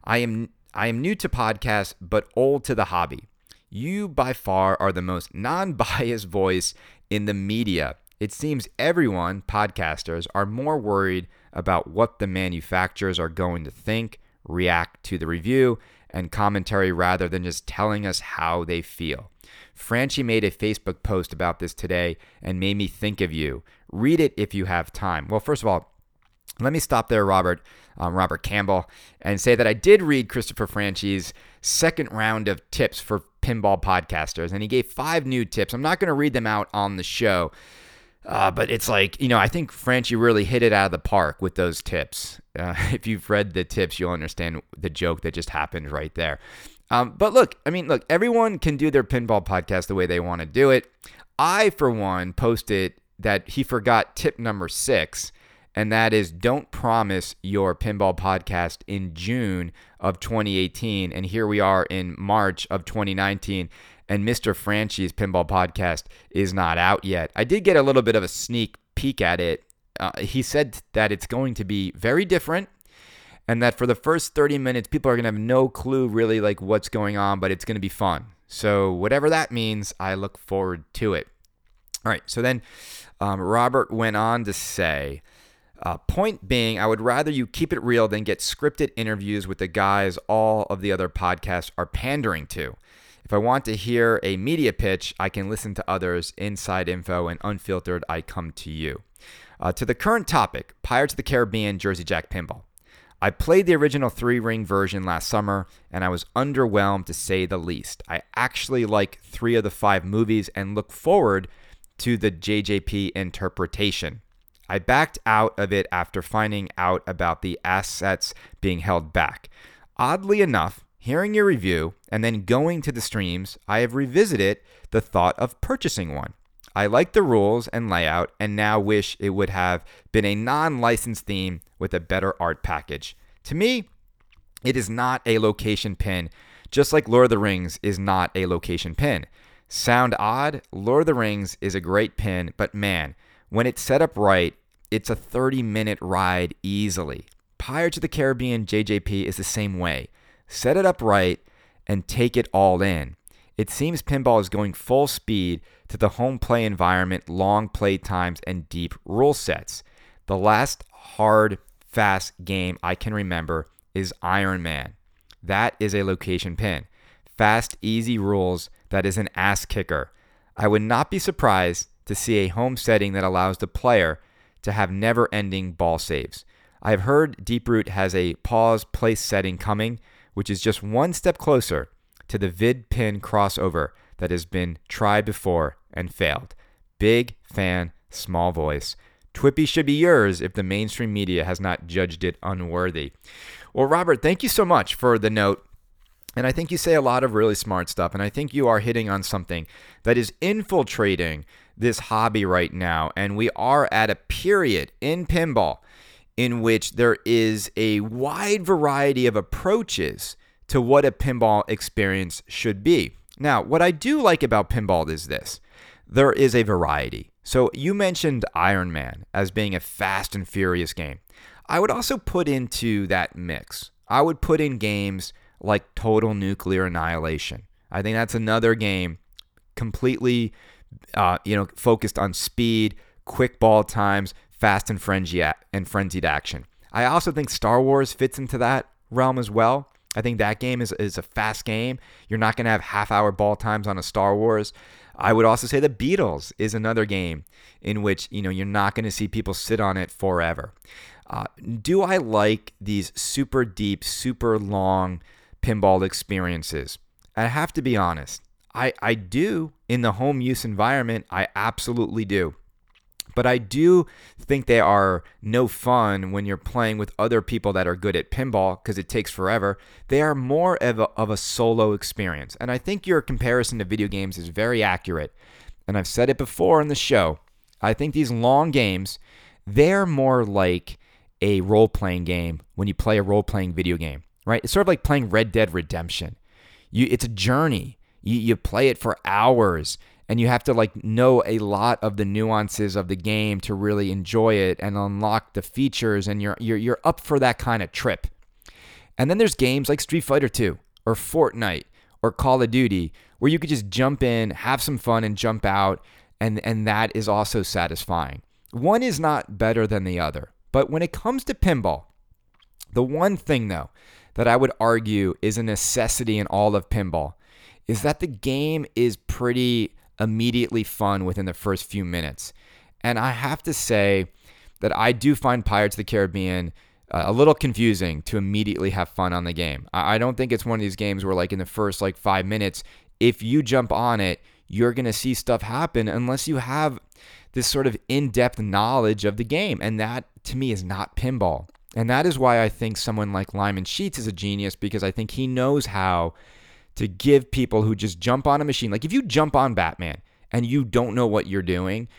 I am I am new to podcasts, but old to the hobby. You by far are the most non-biased [LAUGHS] voice in the media. It seems everyone, podcasters, are more worried about what the manufacturers are going to think, react to the review, and commentary rather than just telling us how they feel. Franchi made a Facebook post about this today and made me think of you. Read it if you have time. Well, first of all, let me stop there, Robert, um, Robert Campbell, and say that I did read Christopher Franchi's second round of tips for pinball podcasters, and he gave five new tips. I'm not going to read them out on the show, uh, but it's like, you know, I think Franchi really hit it out of the park with those tips. Uh, [LAUGHS] if you've read the tips, you'll understand the joke that just happened right there. Um, but look, I mean, look, everyone can do their pinball podcast the way they want to do it. I, for one, posted that he forgot tip number six, and that is don't promise your pinball podcast in June of 2018. And here we are in March of 2019 and Mr. Franchi's Pinball Podcast is not out yet. I did get a little bit of a sneak peek at it. Uh, he said that it's going to be very different and that for the first 30 minutes people are going to have no clue really like what's going on, but it's going to be fun. So whatever that means, I look forward to it. All right, so then um, Robert went on to say, uh, point being, I would rather you keep it real than get scripted interviews with the guys all of the other podcasts are pandering to. If I want to hear a media pitch, I can listen to others, inside info, and unfiltered, I come to you. Uh, to the current topic Pirates of the Caribbean Jersey Jack Pinball. I played the original three ring version last summer and I was underwhelmed to say the least. I actually like three of the five movies and look forward to the JJP interpretation. I backed out of it after finding out about the assets being held back. Oddly enough, hearing your review, and then going to the streams, I have revisited the thought of purchasing one. I like the rules and layout and now wish it would have been a non licensed theme with a better art package. To me, it is not a location pin, just like Lord of the Rings is not a location pin. Sound odd? Lord of the Rings is a great pin, but man, when it's set up right, it's a 30 minute ride easily. Pirates of the Caribbean JJP is the same way set it up right, and take it all in. It seems pinball is going full speed to the home play environment, long play times, and deep rule sets. The last hard, fast game I can remember is Iron Man. That is a location pin. Fast, easy rules, that is an ass kicker. I would not be surprised to see a home setting that allows the player to have never ending ball saves. I've heard Deeproot has a pause place setting coming, which is just one step closer to the vid pin crossover that has been tried before and failed. Big fan, small voice. Twippy should be yours if the mainstream media has not judged it unworthy. Well, Robert, thank you so much for the note. And I think you say a lot of really smart stuff. And I think you are hitting on something that is infiltrating this hobby right now. And we are at a period in pinball in which there is a wide variety of approaches to what a pinball experience should be. Now, what I do like about pinball is this there is a variety. So you mentioned Iron Man as being a fast and furious game. I would also put into that mix. I would put in games like Total Nuclear Annihilation. I think that's another game completely, uh, you know, focused on speed, quick ball times, fast and frenzied action. I also think Star Wars fits into that realm as well. I think that game is, is a fast game. You're not going to have half hour ball times on a Star Wars. I would also say the Beatles is another game in which you know you're not going to see people sit on it forever. Uh, do I like these super deep, super long pinball experiences? I have to be honest. I, I do in the home use environment. I absolutely do. But I do think they are no fun when you're playing with other people that are good at pinball because it takes forever. They are more of a, of a solo experience. And I think your comparison to video games is very accurate. And I've said it before in the show. I think these long games, they're more like a role playing game when you play a role playing video game, right? It's sort of like playing Red Dead Redemption. You, it's a journey. You, you play it for hours and you have to like know a lot of the nuances of the game to really enjoy it and unlock the features and you're you're you're up for that kind of trip. And then there's games like Street Fighter 2 or Fortnite or Call of Duty where you could just jump in, have some fun and jump out and and that is also satisfying. One is not better than the other. But when it comes to pinball, the one thing though that I would argue is a necessity in all of pinball is that the game is pretty immediately fun within the first few minutes. And I have to say that I do find Pirates of the Caribbean uh, a little confusing to immediately have fun on the game. I, don't think it's one of these games where, like, in the first like five minutes, if you jump on it, you're going to see stuff happen unless you have this sort of in depth knowledge of the game. And that, to me, is not pinball. And that is why I think someone like Lyman Sheets is a genius because I think he knows how to give people who just jump on a machine. Like if you jump on Batman and you don't know what you're doing,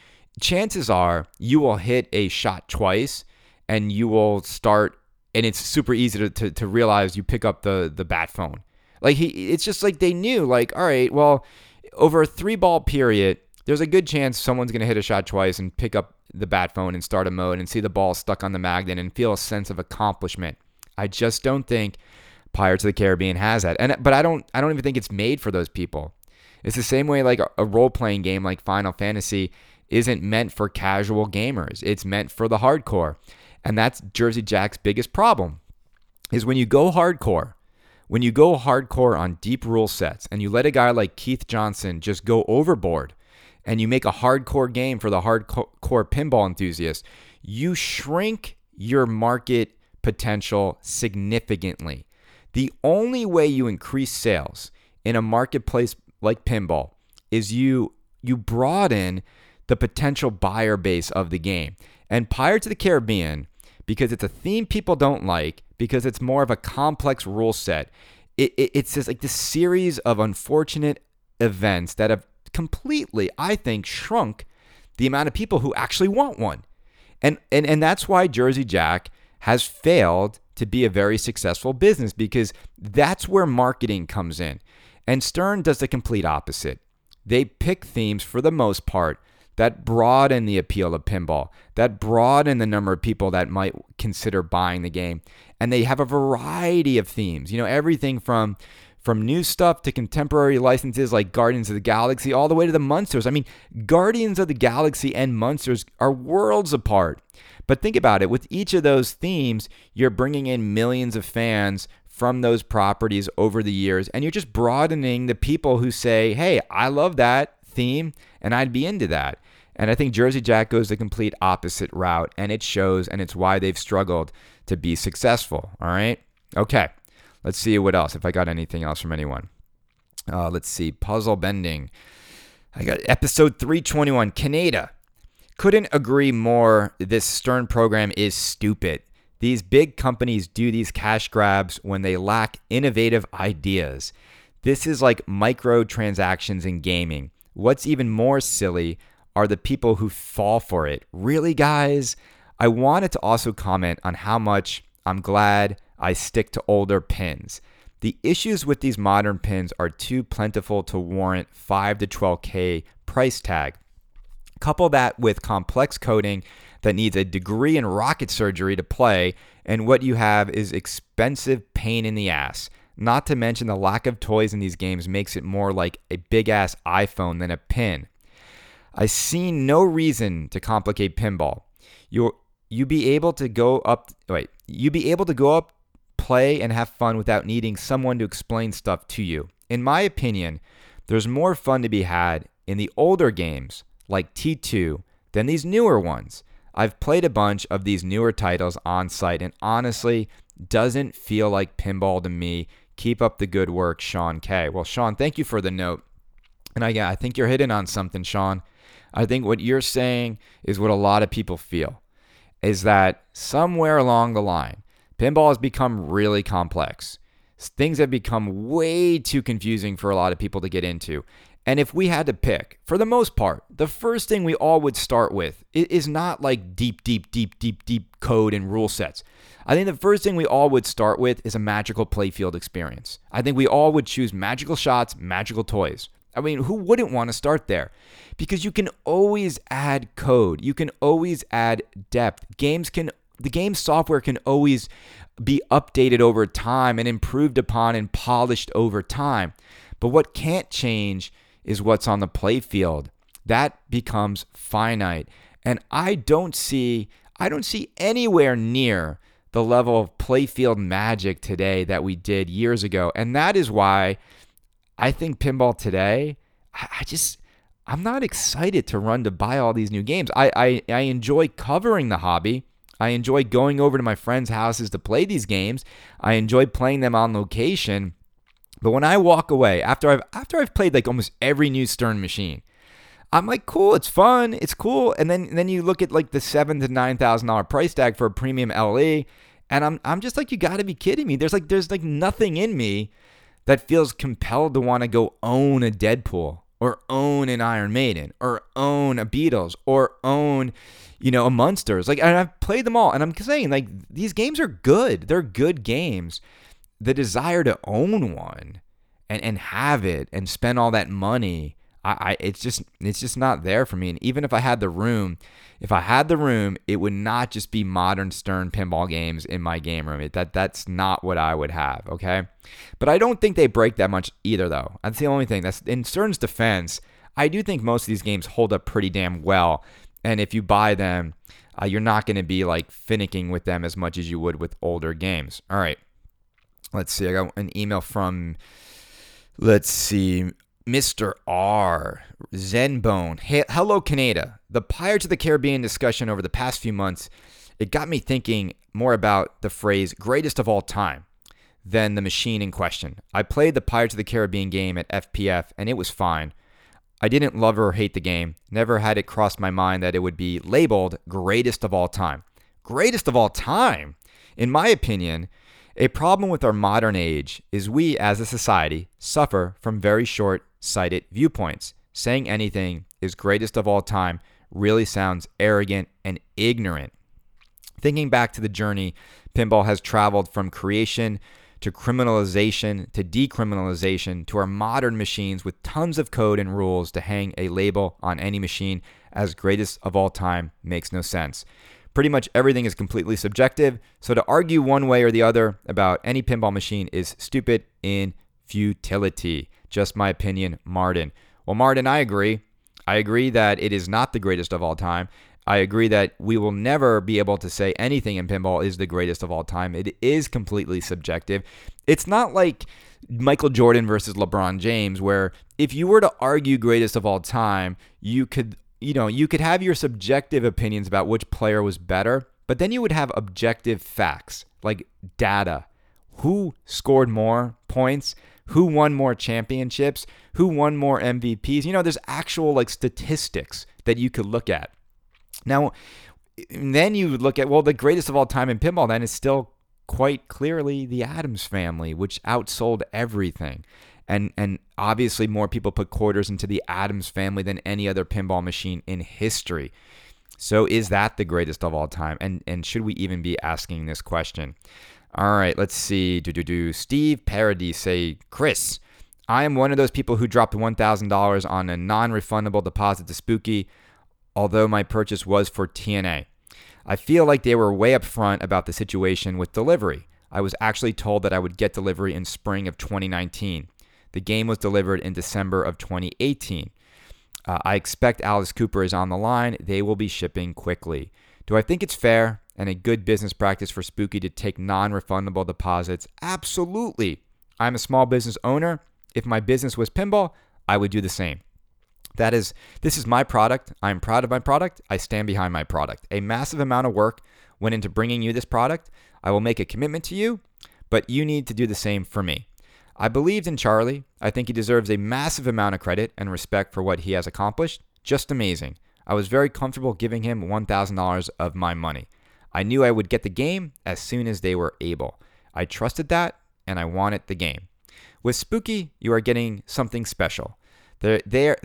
chances are you will hit a shot twice and you will start and it's super easy to, to, to realize you pick up the the bat phone. Like he it's just like they knew, like, all right, well, over a three ball period, there's a good chance someone's gonna hit a shot twice and pick up the bat phone and start a mode and see the ball stuck on the magnet and feel a sense of accomplishment. I just don't think Pirates of the Caribbean has that. And but I don't I don't even think it's made for those people. It's the same way like a role playing game like Final Fantasy isn't meant for casual gamers. It's meant for the hardcore. And that's Jersey Jack's biggest problem. Is when you go hardcore, when you go hardcore on deep rule sets and you let a guy like Keith Johnson just go overboard and you make a hardcore game for the hardcore pinball enthusiast, you shrink your market potential significantly. The only way you increase sales in a marketplace like pinball is you you broaden the potential buyer base of the game. And Pirates of the Caribbean, because it's a theme people don't like, because it's more of a complex rule set, it, it, it's just like this series of unfortunate events that have completely, I think, shrunk the amount of people who actually want one. And, and, and that's why Jersey Jack has failed to be a very successful business because that's where marketing comes in. And Stern does the complete opposite. They pick themes for the most part that broaden the appeal of pinball, that broaden the number of people that might consider buying the game. And they have a variety of themes, you know, everything from from new stuff to contemporary licenses like Guardians of the Galaxy, all the way to the Munsters. I mean, Guardians of the Galaxy and Munsters are worlds apart. But think about it with each of those themes, you're bringing in millions of fans from those properties over the years, and you're just broadening the people who say, hey, I love that theme, and I'd be into that. And I think Jersey Jack goes the complete opposite route, and it shows, and it's why they've struggled to be successful. All right. Okay. Let's see what else, if I got anything else from anyone. Uh, let's see. Puzzle bending. I got episode 321, Kaneda. Couldn't agree more. This Stern program is stupid. These big companies do these cash grabs when they lack innovative ideas. This is like microtransactions in gaming. What's even more silly are the people who fall for it. Really, guys? I wanted to also comment on how much I'm glad I stick to older pins. The issues with these modern pins are too plentiful to warrant 5 to 12k price tag. Couple that with complex coding that needs a degree in rocket surgery to play, and what you have is expensive pain in the ass. Not to mention the lack of toys in these games makes it more like a big ass iPhone than a pin. I see no reason to complicate pinball. You you be able to go up wait, you be able to go up, play and have fun without needing someone to explain stuff to you. In my opinion, there's more fun to be had in the older games like T2 than these newer ones. I've played a bunch of these newer titles on site and honestly doesn't feel like pinball to me. Keep up the good work, Sean K. Well, Sean, thank you for the note. And I, yeah, I think you're hitting on something, Sean. I think what you're saying is what a lot of people feel is that somewhere along the line, pinball has become really complex. Things have become way too confusing for a lot of people to get into. And if we had to pick, for the most part, the first thing we all would start with is not like deep, deep, deep, deep, deep code and rule sets. I think the first thing we all would start with is a magical playfield experience. I think we all would choose magical shots, magical toys. I mean, who wouldn't want to start there? Because you can always add code. You can always add depth. Games can the game software can always be updated over time and improved upon and polished over time. But what can't change is what's on the playfield. That becomes finite. And I don't see I don't see anywhere near the level of playfield magic today that we did years ago. And that is why I think pinball today, I just I'm not excited to run to buy all these new games. I, I, I enjoy covering the hobby. I enjoy going over to my friends' houses to play these games. I enjoy playing them on location. But when I walk away after I've after I've played like almost every new Stern machine, I'm like, cool, it's fun, it's cool. And then then you look at like the seven to nine thousand dollar price tag for a premium LE, and I'm I'm just like, you got to be kidding me. There's like there's like nothing in me that feels compelled to want to go own a Deadpool or own an Iron Maiden or own a Beatles or own, you know, a Munsters. Like, and I've played them all, and I'm saying like these games are good. They're good games. The desire to own one and and have it and spend all that money, I, I it's just it's just not there for me. And even if I had the room, if I had the room, it would not just be modern Stern pinball games in my game room. It, that that's not what I would have. Okay, but I don't think they break that much either, though. That's the only thing. That's in Stern's defense. I do think most of these games hold up pretty damn well, and if you buy them, uh, you're not going to be like finicking with them as much as you would with older games. All right, let's see. I got an email from. Let's see. Mr. R. Zenbone. Hey, hello, Kaneda. The Pirates of the Caribbean discussion over the past few months, it got me thinking more about the phrase greatest of all time than the machine in question. I played the Pirates of the Caribbean game at FPF and it was fine. I didn't love or hate the game. Never had it cross my mind that it would be labeled greatest of all time. Greatest of all time? In my opinion, a problem with our modern age is we as a society suffer from very short sighted viewpoints. Saying anything is greatest of all time really sounds arrogant and ignorant. Thinking back to the journey pinball has traveled from creation to criminalization to decriminalization to our modern machines with tons of code and rules to hang a label on any machine as greatest of all time makes no sense. Pretty much everything is completely subjective, so to argue one way or the other about any pinball machine is stupid in futility. Just my opinion, Martin. Well, Martin, I agree. I agree that it is not the greatest of all time. I agree that we will never be able to say anything in pinball is the greatest of all time. It is completely subjective. It's not like Michael Jordan versus LeBron James, where if you were to argue greatest of all time, you could, you know, you could have your subjective opinions about which player was better, but then you would have objective facts like data. Who scored more points? who won more championships, who won more MVPs. You know, there's actual like statistics that you could look at. Now, then you would look at, well, the greatest of all time in pinball then is still quite clearly the Addams Family, which outsold everything. And, and obviously, more people put quarters into the Addams Family than any other pinball machine in history. So, is that the greatest of all time? And, and should we even be asking this question? All right, let's see. Do do do. Steve Paradis say, Chris, I am one of those people who dropped $1,000 on a non refundable deposit to Spooky, although my purchase was for TNA. I feel like they were way upfront about the situation with delivery. I was actually told that I would get delivery in spring of 2019. The game was delivered in December of 2018. Uh, I expect Alice Cooper is on the line. They will be shipping quickly. Do I think it's fair and a good business practice for Spooky to take non refundable deposits? Absolutely. I'm a small business owner. If my business was pinball, I would do the same. That is, this is my product. I'm proud of my product. I stand behind my product. A massive amount of work went into bringing you this product. I will make a commitment to you, but you need to do the same for me. I believed in Charlie. I think he deserves a massive amount of credit and respect for what he has accomplished. Just amazing. I was very comfortable giving him $1,000 of my money. I knew I would get the game as soon as they were able. I trusted that and I wanted the game. With Spooky, you are getting something special. There, there,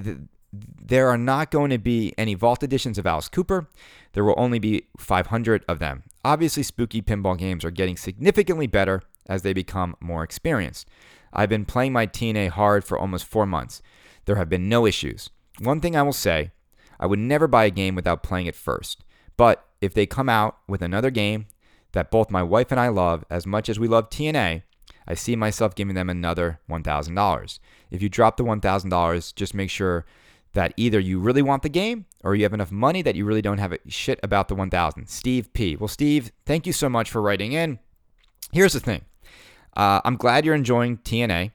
there are not going to be any vault editions of Alice Cooper. There will only be 500 of them. Obviously, spooky pinball games are getting significantly better as they become more experienced. I've been playing my TNA hard for almost four months. There have been no issues. One thing I will say I would never buy a game without playing it first. But if they come out with another game that both my wife and I love as much as we love TNA, I see myself giving them another $1,000. If you drop the $1,000, just make sure that either you really want the game or you have enough money that you really don't have a shit about the 1000. Steve P. Well, Steve, thank you so much for writing in. Here's the thing uh, I'm glad you're enjoying TNA.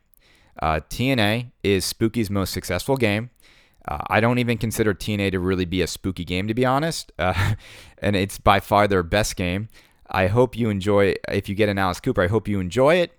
Uh, TNA is Spooky's most successful game. Uh, I don't even consider TNA to really be a spooky game, to be honest. Uh, [LAUGHS] and it's by far their best game. I hope you enjoy. If you get an Alice Cooper, I hope you enjoy it.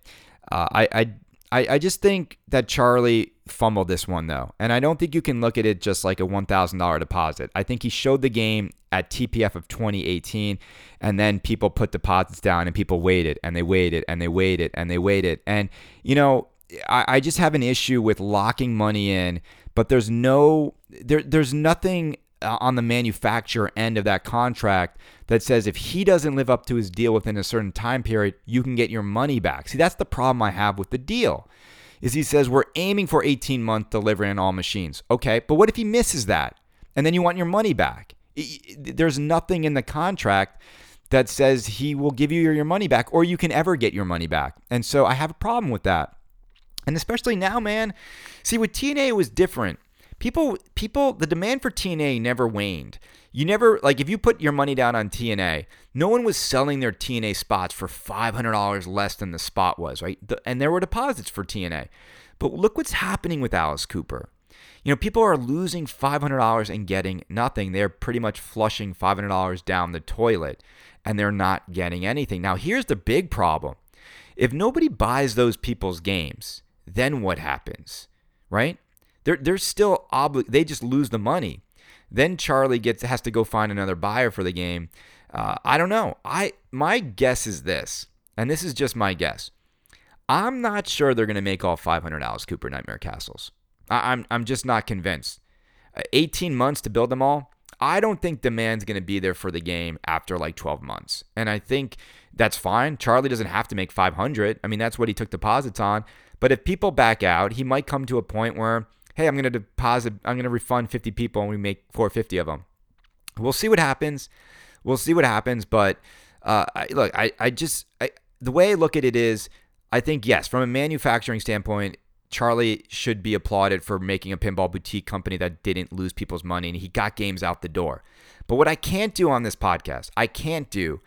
Uh, I, I I, I just think that Charlie fumbled this one though, and I don't think you can look at it just like a one thousand dollar deposit. I think he showed the game at TPF of 2018, and then people put deposits down, and people waited and they waited and they waited and they waited, and you know I, I just have an issue with locking money in, but there's no there there's nothing uh, on the manufacturer end of that contract that says if he doesn't live up to his deal within a certain time period, you can get your money back. See, that's the problem I have with the deal. Is he says we're aiming for 18 month delivery on all machines. Okay, but what if he misses that? And then you want your money back. There's nothing in the contract that says he will give you your money back or you can ever get your money back. And so I have a problem with that. And especially now, man. See, with TNA, it was different people people the demand for TNA never waned. You never like if you put your money down on TNA, no one was selling their TNA spots for $500 less than the spot was, right? The, and there were deposits for TNA. But look what's happening with Alice Cooper. You know, people are losing $500 and getting nothing. They're pretty much flushing $500 down the toilet and they're not getting anything. Now, here's the big problem. If nobody buys those people's games, then what happens? Right? They're they're still obli- they just lose the money. Then Charlie gets has to go find another buyer for the game. Uh, I don't know. I my guess is this, and this is just my guess. I'm not sure they're going to make all 500 Alice Cooper Nightmare Castles. I, I'm I'm just not convinced. Uh, 18 months to build them all. I don't think demand's going to be there for the game after like 12 months. And I think that's fine. Charlie doesn't have to make 500. I mean, that's what he took deposits on. But if people back out, he might come to a point where hey, I'm going to deposit, I'm going to refund 50 people and we make 450 of them. We'll see what happens. We'll see what happens. But uh, I, look, I, I just, I, the way I look at it is, I think, yes, from a manufacturing standpoint, Charlie should be applauded for making a pinball boutique company that didn't lose people's money and he got games out the door. But what I can't do on this podcast, I can't do,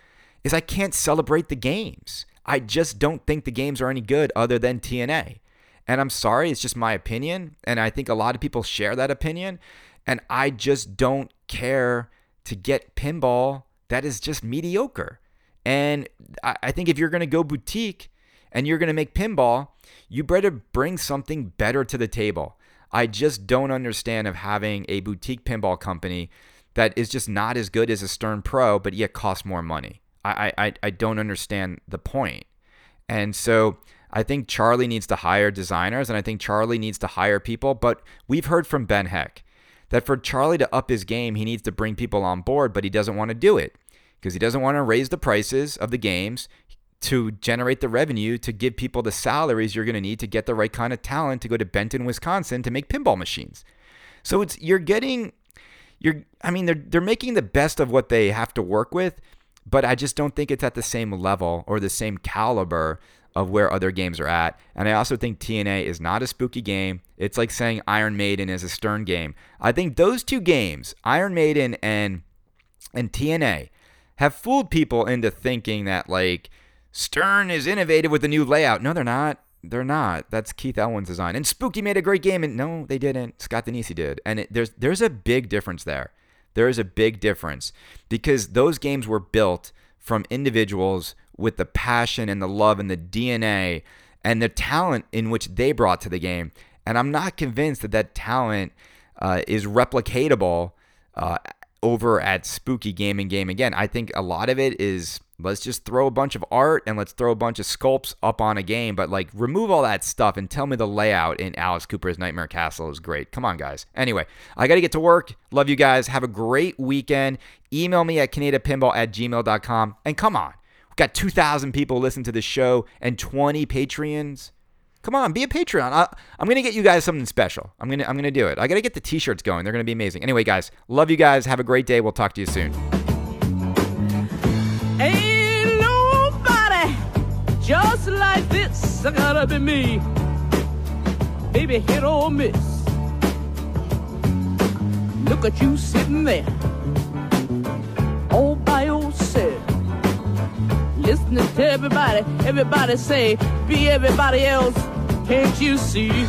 is I can't celebrate the games. I just don't think the games are any good other than TNA. And I'm sorry, it's just my opinion. And I think a lot of people share that opinion. And I just don't care to get pinball that is just mediocre. And I think if you're going to go boutique and you're going to make pinball, you better bring something better to the table. I just don't understand of having a boutique pinball company that is just not as good as a Stern Pro, but yet costs more money. I, I, I don't understand the point. And so I think Charlie needs to hire designers and I think Charlie needs to hire people. But we've heard from Ben Heck that for Charlie to up his game, he needs to bring people on board, but he doesn't want to do it because he doesn't want to raise the prices of the games to generate the revenue to give people the salaries you're going to need to get the right kind of talent to go to Benton, Wisconsin to make pinball machines. So it's you're getting you're I mean they're they're making the best of what they have to work with, but I just don't think it's at the same level or the same caliber of where other games are at. And I also think TNA is not a spooky game. It's like saying Iron Maiden is a Stern game. I think those two games, Iron Maiden and and TNA, have fooled people into thinking that like Stern is innovative with the new layout. No, they're not. They're not. That's Keith Elwin's design. And Spooky made a great game, and no, they didn't. Scott Danesi did. And it, there's there's a big difference there. There is a big difference because those games were built from individuals with the passion and the love and the DNA and the talent in which they brought to the game. And I'm not convinced that that talent uh, is replicatable uh, over at Spooky Gaming Game again. I think a lot of it is let's just throw a bunch of art and let's throw a bunch of sculpts up on a game, but like remove all that stuff and tell me the layout in Alice Cooper's Nightmare Castle is great. Come on, guys. Anyway, I got to get to work. Love you guys. Have a great weekend. Email me at kanedapinball at gmail.com. And come on, we've got 2,000 people listen to the show and 20 Patreons. Come on, be a Patreon. I, am gonna get you guys something special. I'm gonna I'm gonna do it. I gotta get the T-shirts going. They're gonna be amazing. Anyway, guys, love you guys. Have a great day. We'll talk to you soon. Ain't nobody just like this. I gotta be me. Baby, hit or miss. Look at you sitting there, Listening to everybody, everybody say, be everybody else. Can't you see?